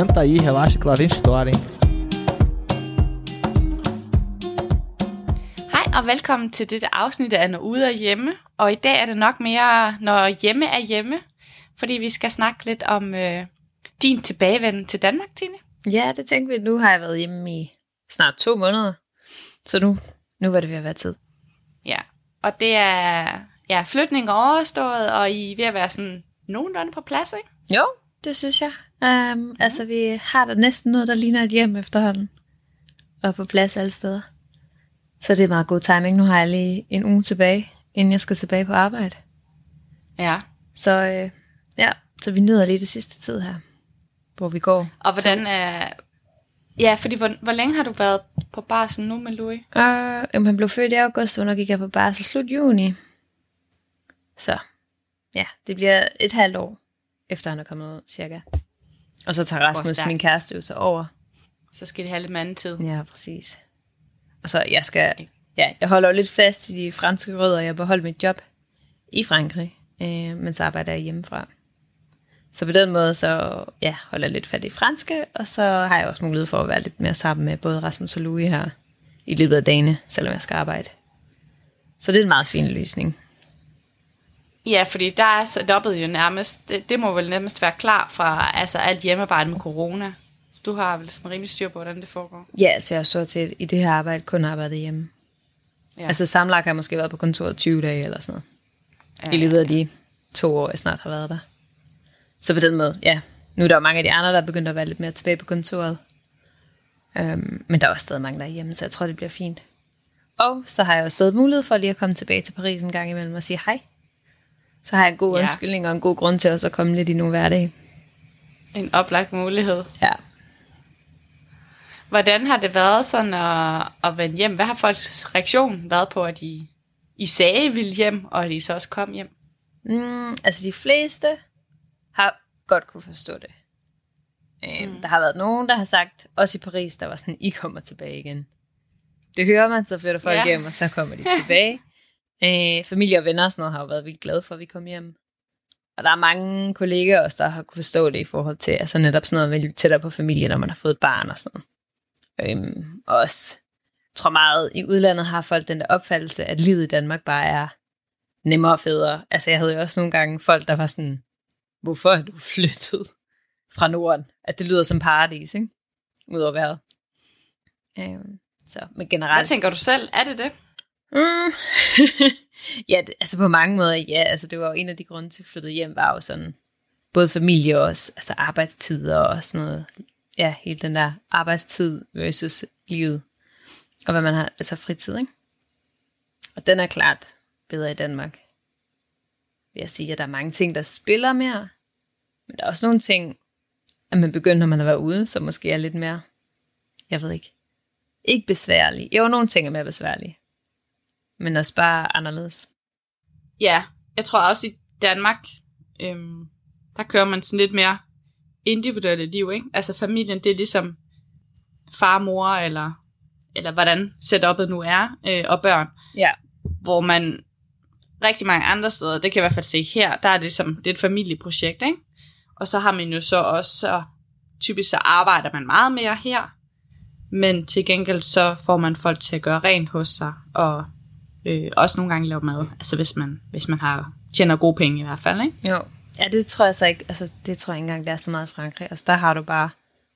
Senta aí, relaxa que lá vem história, hein? Hej og velkommen til dette afsnit af Når ude og hjemme. Og i dag er det nok mere, når hjemme er hjemme, fordi vi skal snakke lidt om øh, din tilbagevenden til Danmark, Tine. Ja, det tænkte vi. Nu har jeg været hjemme i snart to måneder. Så nu, nu var det ved at være tid. Ja, og det er ja, flytning overstået, og I er ved at være sådan nogenlunde på plads, ikke? Jo, det synes jeg. Um, mm. Altså, vi har der næsten noget, der ligner et hjem efterhånden. Og på plads alle steder. Så det er meget god timing. Nu har jeg lige en uge tilbage, inden jeg skal tilbage på arbejde. Ja. Så øh, ja, så vi nyder lige det sidste tid her, hvor vi går. Og hvordan er... Ja, fordi hvor, hvor længe har du været på barsel nu med Louis? Øh, jamen, han blev født i august, så nu gik jeg på barsel slut juni. Så ja, det bliver et halvt år, efter han er kommet ud, cirka. Og så tager Rasmus, min kæreste, jo så over. Så skal det have lidt anden tid. Ja, præcis. Og så jeg skal, ja, jeg holder jo lidt fast i de franske rødder. Jeg beholder mit job i Frankrig, øh, men så arbejder jeg hjemmefra. Så på den måde, så ja, holder jeg lidt fat i franske, og så har jeg også mulighed for at være lidt mere sammen med både Rasmus og Louis her i løbet af dagene, selvom jeg skal arbejde. Så det er en meget fin løsning. Ja, fordi der er setupet jo nærmest, det, det må vel nærmest være klar fra altså alt hjemmearbejde med corona. Så du har vel sådan rimelig styr på, hvordan det foregår. Ja, altså jeg har så til i det her arbejde kun arbejdet hjemme. Ja. Ja. Altså sammenlagt har jeg måske været på kontoret 20 dage eller sådan noget. Ja, i løbet af de to år, jeg snart har været der. Så på den måde, ja. Nu er der jo mange af de andre, der er begyndt at være lidt mere tilbage på kontoret. Um, men der er også stadig mange, der er hjemme, så jeg tror, det bliver fint. Og så har jeg jo stadig mulighed for lige at komme tilbage til Paris en gang imellem og sige hej. Så har jeg en god Ja. undskyldning og en god grund til også at komme lidt i nogle hverdag. En oplagt mulighed. Ja. Hvordan har det været sådan at, at vende hjem? Hvad har folks reaktion været på, at I, I sagde, I ville hjem, og at I så også kom hjem? Mm, altså de fleste har godt kunne forstå det. Mm. Der har været nogen, der har sagt, også i Paris, der var sådan, I kommer tilbage igen. Det hører man, så flytter folk ja. hjem, og så kommer de tilbage. øh, familie og venner og sådan noget har jo været vildt glade for, at vi kom hjem. Og der er mange kollegaer også, der har kunne forstå det i forhold til, altså netop sådan noget med lidt tættere på familie, når man har fået et barn og sådan noget. Øhm, og også, jeg tror meget, i udlandet har folk den der opfattelse, at livet i Danmark bare er nemmere og federe. Altså jeg havde jo også nogle gange folk, der var sådan, hvorfor er du flyttet fra Norden? At det lyder som paradis, ikke? Udover vejret. Øhm, så, men Hvad tænker du selv? Er det det? Mm. ja, det, altså på mange måder, ja. Altså det var jo en af de grunde til, at flyttede hjem, var jo sådan, både familie og også, altså arbejdstider og sådan noget. Ja, hele den der arbejdstid versus livet. Og hvad man har, altså fritid, ikke? Og den er klart bedre i Danmark. Vil jeg sige, at der er mange ting, der spiller mere. Men der er også nogle ting, at man begynder, når man har været ude, så måske er lidt mere, jeg ved ikke, ikke besværlig. Jo, nogle ting er mere besværlige men også bare anderledes. Ja, jeg tror også i Danmark, øhm, der kører man sådan lidt mere individuelle liv, ikke? Altså familien, det er ligesom far, mor, eller, eller hvordan setupet nu er, øh, og børn. Ja. Hvor man rigtig mange andre steder, det kan jeg i hvert fald se her, der er det som, det er et familieprojekt, ikke? Og så har man jo så også, så typisk så arbejder man meget mere her, men til gengæld så får man folk til at gøre rent hos sig, og øh, også nogle gange lave mad, altså hvis man, hvis man har, tjener gode penge i hvert fald, ikke? Jo. Ja, det tror jeg så ikke, altså det tror jeg ikke engang, det er så meget i Frankrig. Altså der har du bare,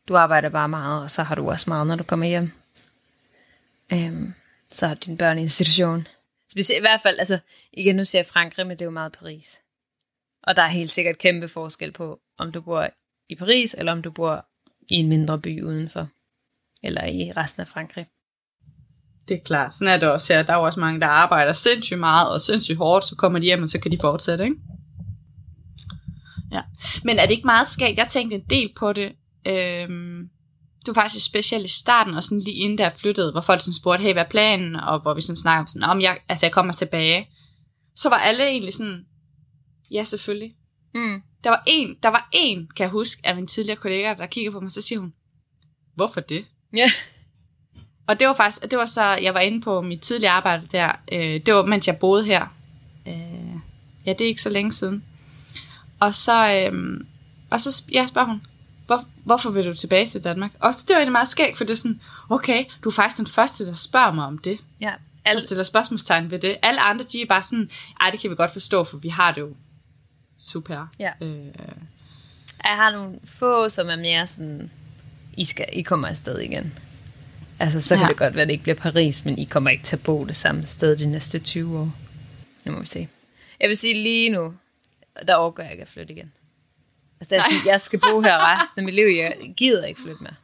du arbejder bare meget, og så har du også meget, når du kommer hjem. Øhm, så har dine børn i institution. Specielt i hvert fald, altså igen, nu siger jeg Frankrig, men det er jo meget Paris. Og der er helt sikkert kæmpe forskel på, om du bor i Paris, eller om du bor i en mindre by udenfor. Eller i resten af Frankrig. Det er klart. Sådan er det også her. Der er jo også mange, der arbejder sindssygt meget og sindssygt hårdt, så kommer de hjem, og så kan de fortsætte, ikke? Ja. Men er det ikke meget skægt? Jeg tænkte en del på det. Øhm, det var faktisk specielt i starten, og sådan lige inden der flyttede, hvor folk sådan spurgte, hey, hvad er planen? Og hvor vi sådan snakkede om sådan, om jeg, altså jeg kommer tilbage. Så var alle egentlig sådan, ja, selvfølgelig. Mm. Der var en, der var en, kan jeg huske, af mine tidligere kollegaer, der kiggede på mig, så siger hun, hvorfor det? Ja. Og det var faktisk, det var så, jeg var inde på mit tidligere arbejde der, øh, det var mens jeg boede her. Øh, ja, det er ikke så længe siden. Og så, øh, og så ja, spørger hun, hvor, hvorfor vil du tilbage til Danmark? Og så det var egentlig meget skægt, for det er sådan, okay, du er faktisk den første, der spørger mig om det. Ja. Der Al, stiller spørgsmålstegn ved det. Alle andre, de er bare sådan, ej, det kan vi godt forstå, for vi har det jo super. Ja. Øh, jeg har nogle få, som er mere sådan, I, skal, I kommer afsted igen. Altså, så kan Ja. det godt være, at det ikke bliver Paris, men I kommer ikke til at bo det samme sted de næste 20 år. Nu må vi se. Jeg vil sige lige nu, der overgår jeg ikke at flytte igen. Altså, det er sådan, jeg skal bo her resten af mit liv. Jeg gider ikke flytte mere.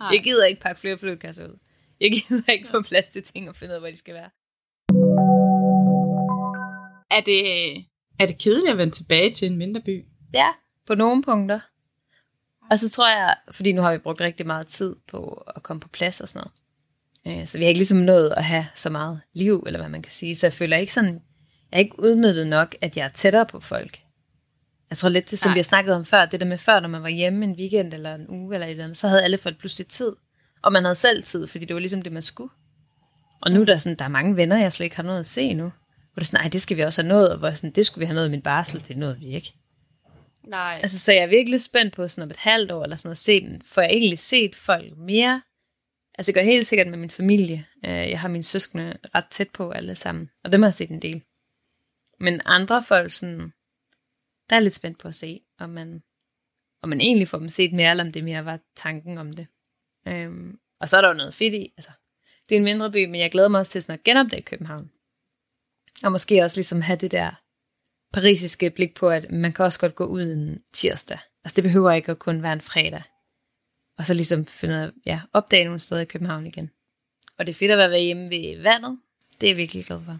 Nej. Jeg gider ikke pakke flere flyttekasser ud. Jeg gider ikke få plads til ting og finde ud af, hvor de skal være. er, det, er det kedeligt at vende tilbage til en mindre by? Ja, på nogle punkter. Og så tror jeg, fordi nu har vi brugt rigtig meget tid på at komme på plads og sådan noget. Øh, Så vi har ikke ligesom nået at have så meget liv, eller hvad man kan sige. Så jeg føler ikke sådan, jeg er ikke udnyttet nok, at jeg er tættere på folk. Jeg tror lidt, det som Nej. vi har snakket om før, det der med før, når man var hjemme en weekend eller en uge eller et eller andet, så havde alle fået pludselig tid. Og man havde selv tid, fordi det var ligesom det, man skulle. Og nu er der, sådan, der er mange venner, jeg slet ikke har noget at se nu. Hvor det er sådan, nej, det skal vi også have noget, og hvor sådan, det skulle vi have noget i min barsel, det noget, vi ikke. Nej. Altså, så jeg er virkelig spændt på sådan om et halvt år eller sådan at se dem. For jeg egentlig set folk mere. Altså, jeg går helt sikkert med min familie. Øh, jeg har mine søskende ret tæt på alle sammen. Og dem har jeg set en del. Men andre folk, sådan, der er lidt spændt på at se, om man, om man egentlig får dem set mere, eller om det mere var tanken om det. Øhm, og så er der jo noget fedt i. Altså, det er en mindre by, men jeg glæder mig også til sådan at genopdage København. Og måske også ligesom have det der parisiske blik på, at man kan også godt gå ud en tirsdag. Altså det behøver ikke at kun være en fredag. Og så ligesom finde, ja, opdage nogle steder i København igen. Og det er fedt at være hjemme ved vandet. Det er jeg virkelig glad for.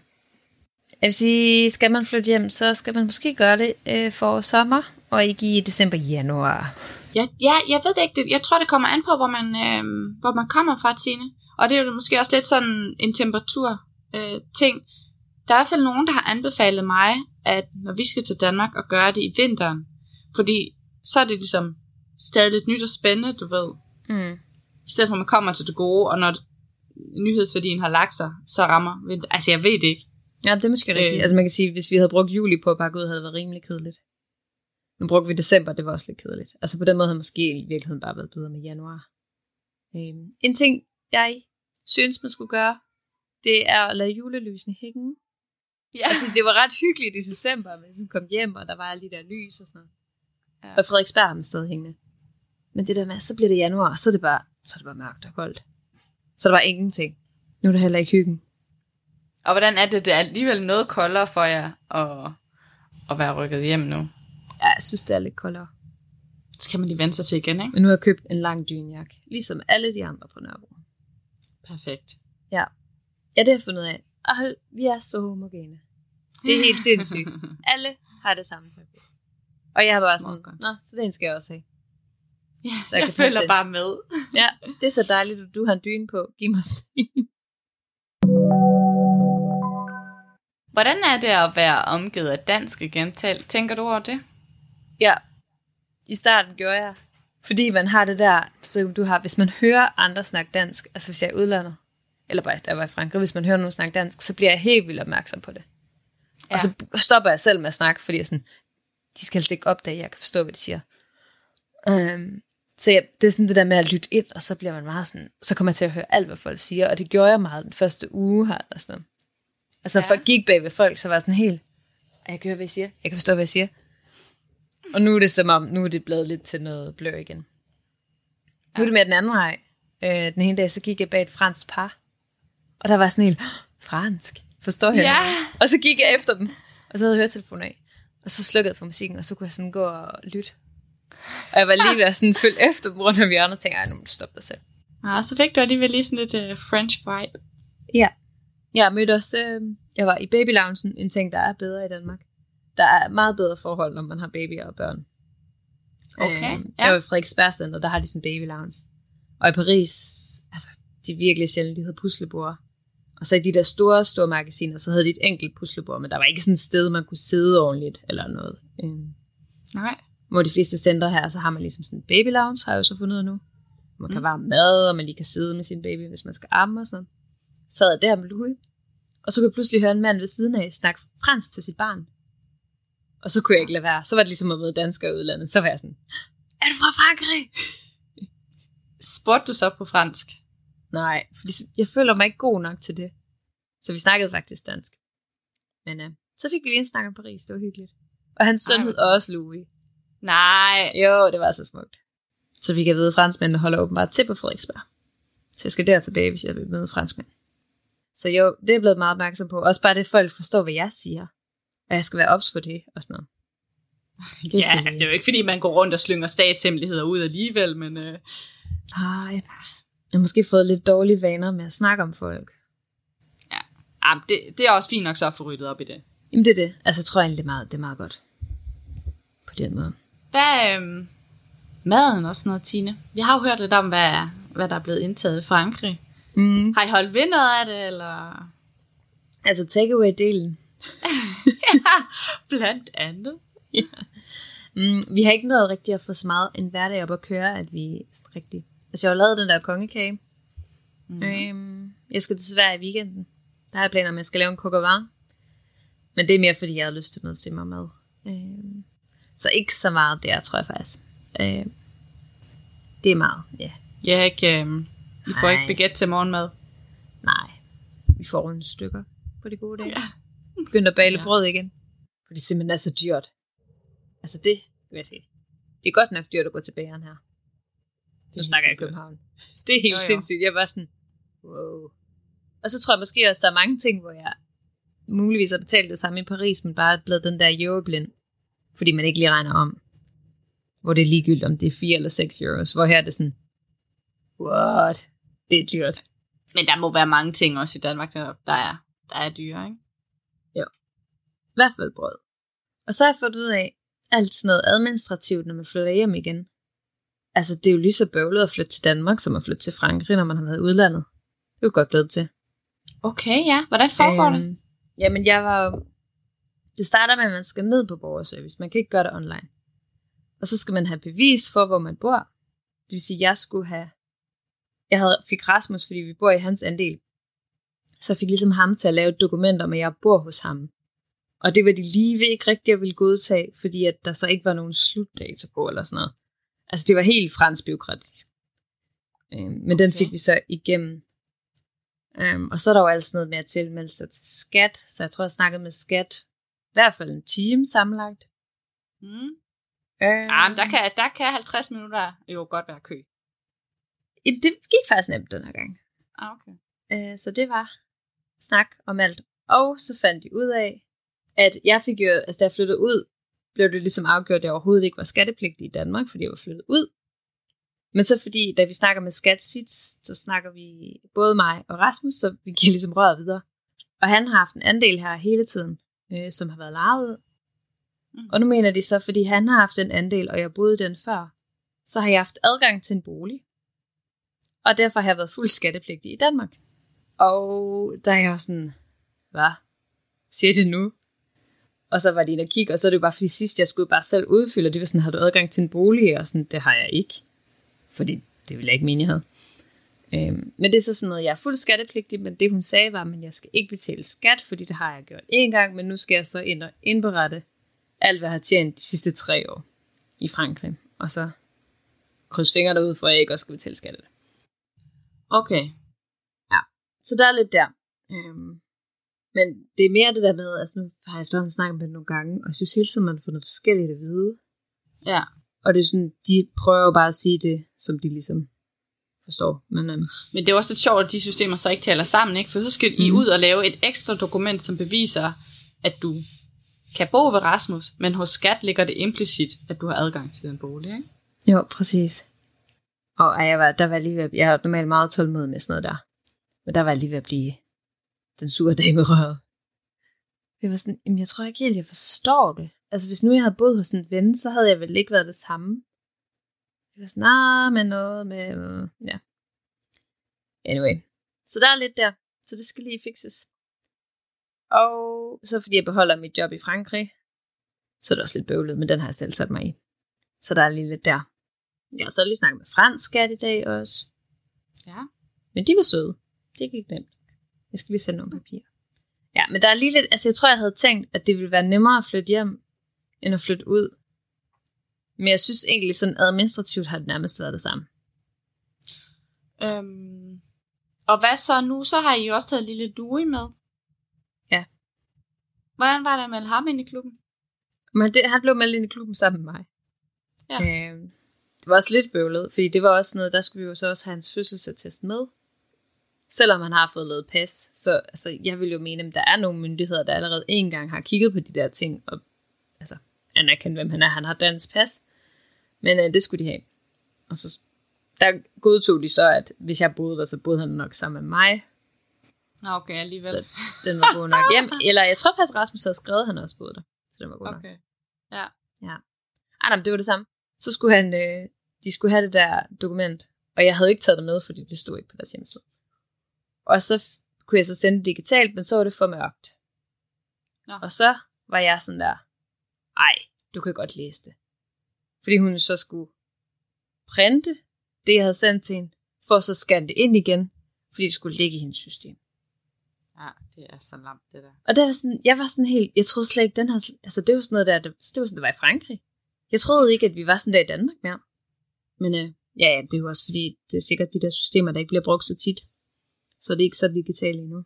Jeg vil sige, skal man flytte hjem, så skal man måske gøre det øh, for sommer, og ikke i december januar. Ja, ja, jeg ved det ikke. Det- Jeg tror, det kommer an på, hvor man, øh, hvor man kommer fra, Tine. Og det er jo måske også lidt sådan en temperatur øh, ting. Der er i hvert fald nogen, der har anbefalet mig, at når vi skal til Danmark og gøre det i vinteren, fordi så er det ligesom stadig lidt nyt og spændende, du ved. Mm. I stedet for, at man kommer til det gode, og når nyhedsværdien har lagt sig, så rammer vinter. Altså, jeg ved det ikke. Ja, det er måske rigtigt. Øh. Altså man kan sige, hvis vi havde brugt juli på at bakke ud, havde det været rimelig kedeligt. Nu brugte vi december, det var også lidt kedeligt. Altså på den måde havde måske i virkeligheden bare været bedre med januar. Øhm, en ting, jeg synes, man skulle gøre, det er at lade julelysene hænge. Ja. Altså, det var ret hyggeligt i december, men så kom hjem, og der var alle de der lys og sådan noget. Ja. Og Frederiksberg har den stadig hængende. Men det der med, så bliver det januar, så er det bare, så er det bare mørkt og koldt. Så er der bare ingenting. Nu er det heller ikke hyggen. Og hvordan er det? Det er alligevel noget koldere for jer at, at være rykket hjem nu. Ja, jeg synes, det er lidt koldere. Så kan man lige vende sig til igen, ikke? Men nu har jeg købt en lang dynjakke, ligesom alle de andre på Nørrebro. Perfekt. Ja. Ja, det har jeg fundet af. Ej, vi er så homogene. Det er helt sindssygt. Alle har det samme tøj på. Og jeg har bare sådan, nå, så den skal jeg også have. Ja, Så jeg jeg, kan passe følger ind. bare med. Ja, det er så dejligt, at du har en dyne på. Giv mig sådan. Hvordan er det at være omgivet af dansk igen? Tal- Tænker du over det? Ja, i starten gjorde jeg. Fordi man har det der, du har, hvis man hører andre snakke dansk, altså hvis jeg er udlandet, eller bare, der var i Frankrig, hvis man hører nogen snakke dansk, så bliver jeg helt vildt opmærksom på det. Ja. Og så stopper jeg selv med at snakke, fordi jeg sådan, de skal helst ikke opdage, at jeg kan forstå, hvad de siger. Um, så ja, det er sådan det der med at lytte ind, og så bliver man meget sådan, så kommer jeg til at høre alt, hvad folk siger, og det gjorde jeg meget den første uge her, eller sådan noget. Altså, Ja. ja. for gik bag ved folk, så var jeg sådan helt, jeg kan høre, hvad jeg siger, jeg kan forstå, hvad jeg siger. Og nu er det som om, nu er det blevet lidt til noget blør igen. Nu er det med den anden vej. Øh, den ene dag, så gik jeg bag et fransk par. Og der var sådan helt, "Åh, fransk, forstår jeg? Ja. Og så gik jeg efter dem, og så havde jeg høretelefonen af. Og så slukkede jeg for musikken, og så kunne jeg sådan gå og lytte. Og jeg var lige ved at sådan følge efter dem rundt om hjørnet, og tænkte, ej, nu må du stoppe dig selv. Ja, så fik du alligevel lige sådan lidt uh, French vibe. Ja. Jeg mødte også, øh, jeg var i baby loungen, en ting, der er bedre i Danmark. Der er meget bedre forhold, når man har babyer og børn. Okay, Øh, ja. Jeg var i Frederiksberg Center, der har de sådan baby lounge. Og i Paris, altså, de er virkelig sjældent, de hedder puslebord. Og så i de der store, store magasiner, så havde de et enkelt puslebord, men der var ikke sådan et sted, man kunne sidde ordentligt eller noget. Øh, Nej. hvor de fleste centre her, så har man ligesom sådan en baby lounge, har jeg jo så fundet nu. Man kan Mm. varme mad, og man lige kan sidde med sin baby, hvis man skal amme og sådan noget. Så sad jeg der med Louis, og så kunne jeg pludselig høre en mand ved siden af snakke fransk til sit barn. Og så kunne jeg ikke lade være. Så var det ligesom at møde danskere i udlandet. Så var jeg sådan, er du fra Frankrig? Spurgte du så på fransk? Nej, fordi jeg føler mig ikke god nok til det. Så vi snakkede faktisk dansk. Men øh, så fik vi en snak om Paris, det var hyggeligt. Og hans søn hed også Louis. Nej. Jo, det var så smukt. Så jeg at vide, at franskmændene holder åbenbart til på Frederiksberg. Så jeg skal der tilbage, hvis jeg vil møde franskmænd. Så jo, det er jeg blevet meget opmærksom på. Også bare det, folk forstår, hvad jeg siger. Og jeg skal være ops på det og sådan noget. Det ja, vi. altså, det er jo ikke, fordi man går rundt og slynger statshemmeligheder ud alligevel, men øh, Nej. Jeg har måske fået lidt dårlige vaner med at snakke om folk. ah, det, det er også fint nok så at få ryddet op i det. Jamen det er det. Altså jeg tror egentlig, det er meget, det er meget godt. På den måde. Hvad øh, maden og sådan noget, Tine? Vi har jo hørt lidt om, hvad, hvad der er blevet indtaget i Frankrig. Mm. Har I holdt ved noget af det, eller? Altså takeaway-delen. Blandt andet. Mm, vi har ikke nået rigtig at få så meget en hverdag op at køre, at vi rigtig... Altså jeg har lavet den der kongekage. Mm. Øhm, jeg skal til Sverige i weekenden. Der har jeg planer om, at jeg skal lave en coq Men det er mere, fordi jeg har lyst til noget simmermad. Øhm, så ikke så meget der, tror jeg faktisk. Øhm, det er meget, ja. Ja, ikke, øh, I får Nej. ikke baguette til morgenmad. Nej, vi får rundt stykker på de gode dage. Begyndte at bage Ja. ja. brød igen. For det simpelthen er så dyrt. Altså det, vil jeg sige. Det er godt nok dyrt at gå til bageren her. Nu snakker jeg i København. Det er helt Jo, jo. sindssygt. Jeg var sådan, wow. Og så tror jeg måske også, der er mange ting, hvor jeg muligvis har betalt det samme i Paris, men bare er blevet den der euroblind. Fordi man ikke lige regner om. Hvor det er ligegyldigt, om det er 4 eller 6 euros. Hvor her er det sådan, what? Det er dyrt. Men der må være mange ting også i Danmark, der, der, er, der er dyre, ikke? I hvert fald brød. Og så har jeg fået ud af alt sådan noget administrativt, når man flytter hjem igen. Altså, det er jo lige så bøvlet at flytte til Danmark, som at flytte til Frankrig, når man har været i udlandet. Det er jo godt glæde til. Okay, ja. Hvordan foregår det? Øhm, Jamen, jeg var jo... Det starter med, at man skal ned på borgerservice. Man kan ikke gøre det online. Og så skal man have bevis for, hvor man bor. Det vil sige, at jeg skulle have... Jeg havde, fik Rasmus, fordi vi bor i hans andel. Så jeg fik ligesom ham til at lave et dokument om, at jeg bor hos ham. Og det var de lige ved ikke rigtigt at ville godtage, fordi at der så ikke var nogen slutdato på eller sådan noget. Altså det var helt fransk byråkratisk. Øhm, men den Okay. fik vi så igennem. Øhm, og så er der jo alt sådan noget med at tilmelde sig til skat, så jeg tror, jeg snakkede med skat i hvert fald en time sammenlagt. Mm. Øhm, Ja, men der kan, der kan 50 minutter jo godt være kø. Det gik faktisk nemt den her gang. Ah, okay. Øh, så det var snak om alt. Og så fandt de ud af, at jeg fik jo, altså da jeg flyttede ud, blev det ligesom afgjort, at jeg overhovedet ikke var skattepligtig i Danmark, fordi jeg var flyttet ud. Men så fordi, da vi snakker med skat sidst, så snakker vi både mig og Rasmus, så vi giver ligesom røret videre. Og han har haft en andel her hele tiden, øh, som har været lejet. Mm. Og nu mener de så, fordi han har haft en andel, og jeg boede den før, så har jeg haft adgang til en bolig. Og derfor har jeg været fuld skattepligtig i Danmark. Og der er jeg også sådan, hvad? Siger det nu? Og så var de inde og kigge, og så er det jo bare fordi sidst, jeg skulle bare selv udfylde, og det var sådan, har du adgang til en bolig? Og sådan, det har jeg ikke. Fordi det ville jeg ikke mene, jeg havde. Øhm, men det er så sådan noget, jeg er fuld skattepligtig, men det hun sagde var, at jeg skal ikke betale skat, fordi det har jeg gjort én gang, men nu skal jeg så ind og indberette alt, hvad jeg har tjent de sidste tre år i Frankrig. Og så kryds fingre derude, for at jeg ikke også skal betale skat af det. Okay. Så der er lidt der. Øhm, men det er mere det der med, altså nu har jeg efterhånden snakket med nogle gange, og jeg synes hele tiden, man får noget forskelligt at vide. Ja. Og det er sådan, de prøver jo bare at sige det, som de ligesom forstår. Men øhm, Men det er også lidt sjovt, at de systemer så ikke taler sammen, ikke? For så skal I Mhm. ud og lave et ekstra dokument, som beviser, at du kan bo ved Rasmus, men hos skat ligger det implicit, at du har adgang til den bolig, ikke? jo, præcis. Og jeg var, der var lige ved jeg er normalt meget tålmodig med sådan noget der. Men der var jeg lige ved at blive den sure dame røret. Jeg var sådan, jamen jeg tror ikke helt, jeg forstår det. Altså hvis nu jeg havde boet hos en ven, så havde jeg vel ikke været det samme. Jeg var sådan, nah, men noget med, øh, ja. Anyway. Så der er lidt der. Så det skal lige fikses. Og så fordi jeg beholder mit job i Frankrig, så er det også lidt bøvlet, men den har jeg selv sat mig i. Så der er lige lidt der. Jeg har så lige snakket med fransk skat i dag også. Ja. Men de var søde. Det gik nemt. Jeg skal lige sende nogle papirer. Ja, men der er lige lidt, altså jeg tror, jeg havde tænkt, at det ville være nemmere at flytte hjem, end at flytte ud. Men jeg synes egentlig, sådan administrativt har det nærmest været det samme. Øhm, og hvad så nu? Så har I jo også taget lille Dui med. Ja. Hvordan var det at melde ham ind i klubben? Men det, han blev meldt ind i klubben sammen med mig. Ja. Øh, det var også lidt bøvlet, fordi det var også noget, der skulle vi jo så også have hans fødselsattest med. Selvom han har fået lavet pas, så altså, jeg vil jo mene, at der er nogle myndigheder, der allerede en gang har kigget på de der ting, og altså, anerkendt, hvem han er. Han har dansk pas, men øh, det skulle de have. Og så der godtog de så, at hvis jeg boede der, så boede han nok sammen med mig. Okay, alligevel. Så den var god nok hjem. Eller jeg tror faktisk, Rasmus havde skrevet, at han også boede der. Så den var god nok. okay. Ja. Ja. Ej, nej, men det var det samme. Så skulle han, øh, de skulle have det der dokument, og jeg havde ikke taget det med, fordi det stod ikke på deres hjemmeside. Og så kunne jeg så sende det digitalt, men så var det for mørkt. Nå. Og så var jeg sådan der, ej, du kan godt læse det. Fordi hun så skulle printe det, jeg havde sendt til hende, for at så scanne det ind igen, fordi det skulle ligge i hendes system. ja, det er så lamt, det der. Og der var sådan, jeg var sådan helt, jeg troede slet ikke, den her, altså det var sådan noget der, det, det var sådan, det var i Frankrig. Jeg troede ikke, at vi var sådan der i Danmark mere. Men øh, ja, ja, det er jo også fordi, det er sikkert de der systemer, der ikke bliver brugt så tit. Så det er ikke så digitalt endnu.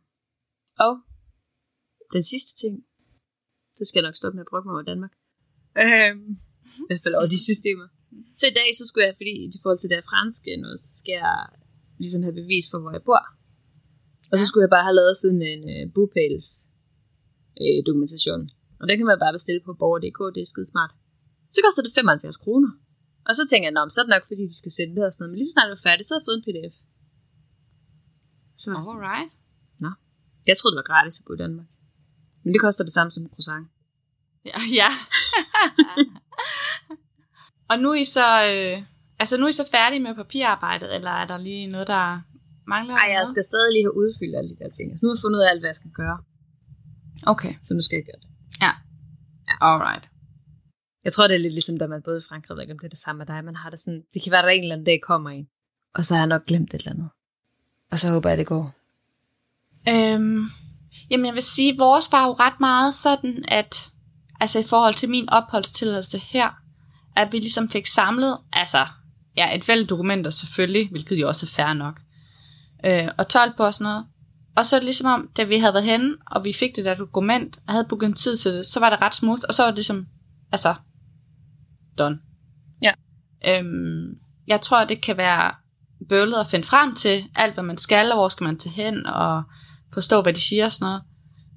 Og den sidste ting, det skal jeg nok stoppe med at brokke mig over Danmark. Øhm, I hvert fald over de systemer. Så i dag, så skulle jeg, fordi i forhold til det franske noget, så skal jeg ligesom have bevis for, hvor jeg bor. Og så skulle jeg bare have lavet sådan en øh, bupæls øh, dokumentation. Og den kan man bare bestille på borger.dk, det er skide smart. Så koster det 75 kroner. Og så tænker jeg, Nå, så er det nok, fordi de skal sende det og sådan noget. Men lige så snart jeg var færdig, så havde jeg fået en pdf. Så var Alright. jeg troede, det var gratis at bo i Danmark. Men det koster det samme som en croissant. Ja, ja. og nu er I så, øh, altså nu er I så færdige med papirarbejdet, eller er der lige noget, der mangler? Ej, jeg skal stadig lige have udfyldt alle de der ting. Nu har jeg fundet ud af alt, hvad jeg skal gøre. Okay, Så nu skal jeg gøre det. alright. Jeg tror, det er lidt ligesom, da man boede i Frankrig, jeg ved ikke, om det er det samme med dig. Man har det sådan, det kan være, der en eller anden dag kommer en. Og så har jeg nok glemt et eller andet. Og så håber jeg, det går. Øhm, jamen jeg vil sige, vores var jo ret meget sådan, at altså i forhold til min opholdstilladelse her, at vi ligesom fik samlet, altså ja, et væld dokumenter selvfølgelig, hvilket jo også er fair nok, øh, og 12 på og sådan noget. Og så er det ligesom om, da vi havde været henne, og vi fik det der dokument, og havde booket en tid til det, så var det ret smooth, og så var det ligesom, altså, done. Ja. Øhm, jeg tror, det kan være bøvlet at finde frem til alt, hvad man skal, og hvor skal man tage hen, og forstå, hvad de siger og sådan noget.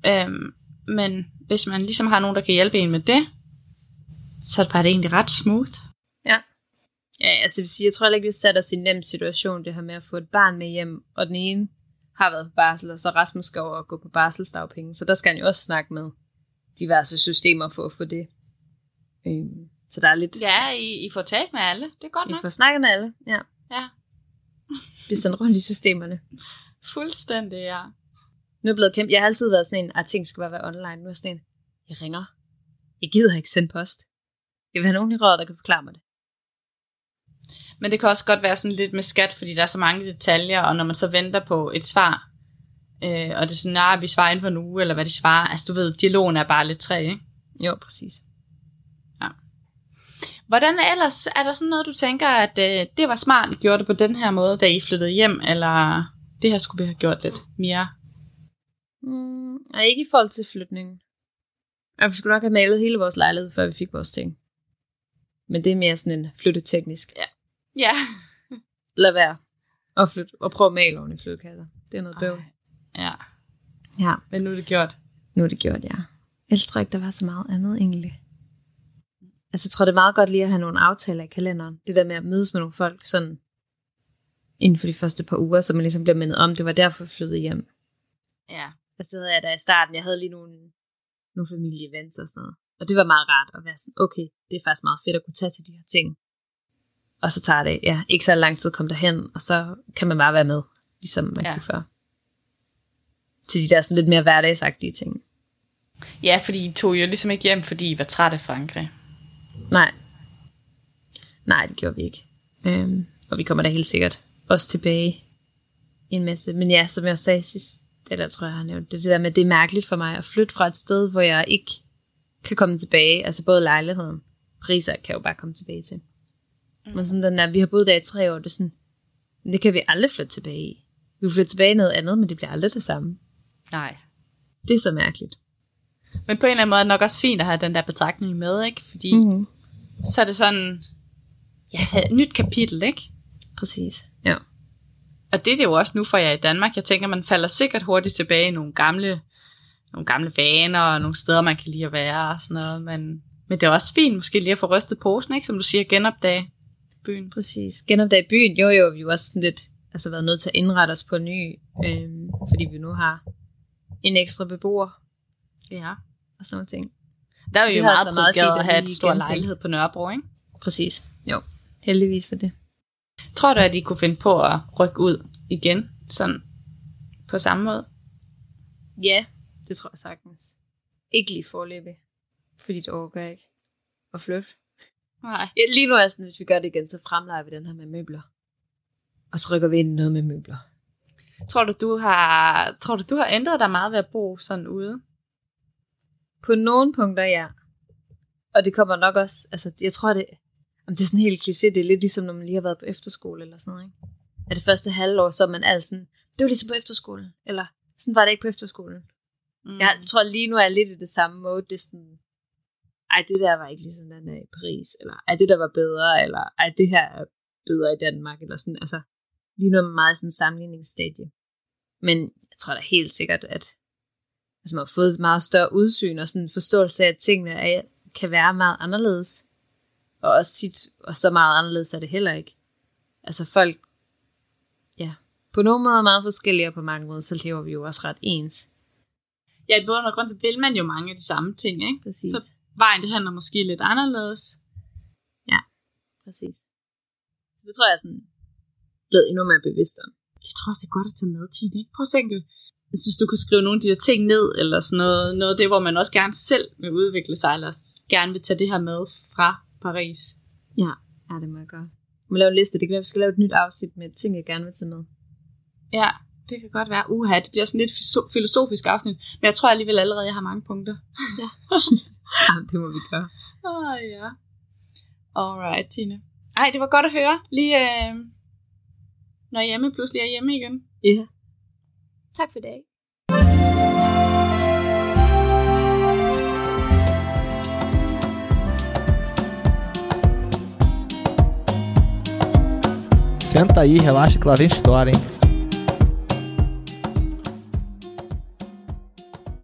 Øhm, men hvis man ligesom har nogen, der kan hjælpe en med det, så var det egentlig ret smooth. Ja. Ja, altså jeg vil sige, jeg tror ikke, vi satte os i en nem situation, det her med at få et barn med hjem, og den ene har været på barsel, og så Rasmus skal over og gå på barselsdagpenge. Så der skal han jo også snakke med diverse systemer for at få det. Øhm, så der er lidt... Ja, I, I får talt med alle. Det er godt nok. får snakket med alle, ja. Ja, Er sådan rundt i systemerne. fuldstændig, ja. Nu er jeg blevet kæmpe. Jeg har altid været sådan en, at ting skal bare være online. Nu er sådan en, jeg ringer. Jeg gider ikke sende post. Jeg vil have nogen i rådet, der kan forklare mig det. Men det kan også godt være sådan lidt med skat, fordi der er så mange detaljer, og når man så venter på et svar, øh, og det er sådan, nej, vi svarer inden for en uge, eller hvad de svarer, altså du ved, dialogen er bare lidt træ, ikke? Jo, præcis. Hvordan ellers, er der sådan noget, du tænker, at øh, det var smart, at I gjorde det på den her måde, da I flyttede hjem, eller det her skulle vi have gjort lidt mere? Mm, og ikke i forhold til flytningen. Og vi skulle nok have malet hele vores lejlighed, før vi fik vores ting. Men det er mere sådan en flytteteknisk. Ja. Ja. Lad være. Og, flytte, og prøve at male oven i flyttekasser. Det er noget bøvl. Ja, Ja, men nu er det gjort. nu er det gjort, ja. Ellers tror jeg ikke, der var så meget andet egentlig. Altså, jeg tror, det er meget godt lige at have nogle aftaler i kalenderen. Det der med at mødes med nogle folk sådan inden for de første par uger, så man ligesom bliver mindet om, det var derfor, jeg flyttede hjem. Ja. Altså, det havde jeg da i starten. Jeg havde lige nogle, nogle familieevents og sådan noget. Og det var meget rart at være sådan, okay, det er faktisk meget fedt at kunne tage til de her ting. Og så tager det, ja, ikke så lang tid komme derhen, og så kan man bare være med, ligesom man Ja. kunne før. Til de der sådan lidt mere hverdagsagtige ting. Ja, fordi I tog jo ligesom ikke hjem, fordi I var træt af Frankrig. Nej. Nej, det gjorde vi ikke. Øhm, og vi kommer da helt sikkert også tilbage en masse. Men ja, som jeg også sagde sidst, det der tror jeg, jeg har nævnt, det, det der med, at det er mærkeligt for mig at flytte fra et sted, hvor jeg ikke kan komme tilbage, altså både lejligheden, priser kan jo bare komme tilbage til. Mm. Men sådan den der, vi har boet der i tre år, det er sådan, det kan vi aldrig flytte tilbage i. Vi flytter tilbage i noget andet, men det bliver aldrig det samme. Nej. Det er så mærkeligt. Men på en eller anden måde er det nok også fint at have den der betragtning med, ikke? Fordi mm-hmm. så er det sådan, ja, et nyt kapitel, ikke? Præcis, ja. Og det er det jo også nu for jer i Danmark. Jeg tænker, man falder sikkert hurtigt tilbage i nogle gamle, nogle gamle vaner, og nogle steder, man kan lide at være og sådan noget. Men, men det er også fint måske lige at få rystet posen, ikke? Som du siger, genopdage byen. Præcis. Genopdage byen, jo jo, vi har også sådan lidt altså været nødt til at indrette os på ny, øh, fordi vi nu har en ekstra beboer. Ja. Og sådan noget ting. Der er jo, jo meget privilegeret at have et stort lejlighed på Nørrebro, ikke? Præcis. Jo, heldigvis for det. Tror du, at de kunne finde på at rykke ud igen, sådan på samme måde? Ja, det tror jeg sagtens. Ikke lige forløbig, fordi det overgår ikke at flytte. Nej. Ja, lige nu er sådan, hvis vi gør det igen, så fremlejer vi den her med møbler. Og så rykker vi ind i noget med møbler. Tror du, du har, tror du, du har ændret dig meget ved at bo sådan ude? På nogle punkter, ja. Og det kommer nok også, altså jeg tror, det, om det er sådan helt kliché, det er lidt ligesom, når man lige har været på efterskole eller sådan noget, ikke? At det første halvår, så er man alt sådan, det var ligesom på efterskolen, eller sådan var det ikke på efterskolen. Mm. Jeg tror lige nu er jeg lidt i det samme mode, det er sådan, ej, det der var ikke ligesom den der i Paris, eller ej, det der var bedre, eller ej, det her er bedre i Danmark, eller sådan, altså, lige nu er meget sådan en sammenligningsstadie. Men jeg tror da helt sikkert, at altså, man har fået et meget større udsyn, og sådan en forståelse af, at tingene er, kan være meget anderledes. Og også tit, og så meget anderledes er det heller ikke. Altså folk, ja, på nogle måder meget forskellige, og på mange måder, så lever vi jo også ret ens. Ja, i bund og grund, så vil man jo mange af de samme ting, ikke? Præcis. Så vejen, det handler måske lidt anderledes. Ja, præcis. Så det tror jeg er sådan blevet endnu mere bevidst om. Jeg tror også, det er godt at tage med, Tine. Ikke? Prøv at tænke, hvis du kunne skrive nogle af de her ting ned, eller sådan noget, noget af det, hvor man også gerne selv vil udvikle sig, eller gerne vil tage det her med fra Paris. Ja, ja det må jeg gøre. Jeg må lave en liste. Det kan være, at vi skal lave et nyt afsnit med ting, jeg gerne vil tage med. Ja, det kan godt være. Uha, det bliver sådan lidt filosofisk afsnit, men jeg tror alligevel allerede, jeg har mange punkter. Ja. ja, det må vi gøre. Åh, oh, ja. Alright, Tine. Ej, det var godt at høre. Lige øh, når hjemme pludselig er hjemme igen. Ja. Yeah. Tak for i dag. Senta aí, relaxa que lá vem história, hein?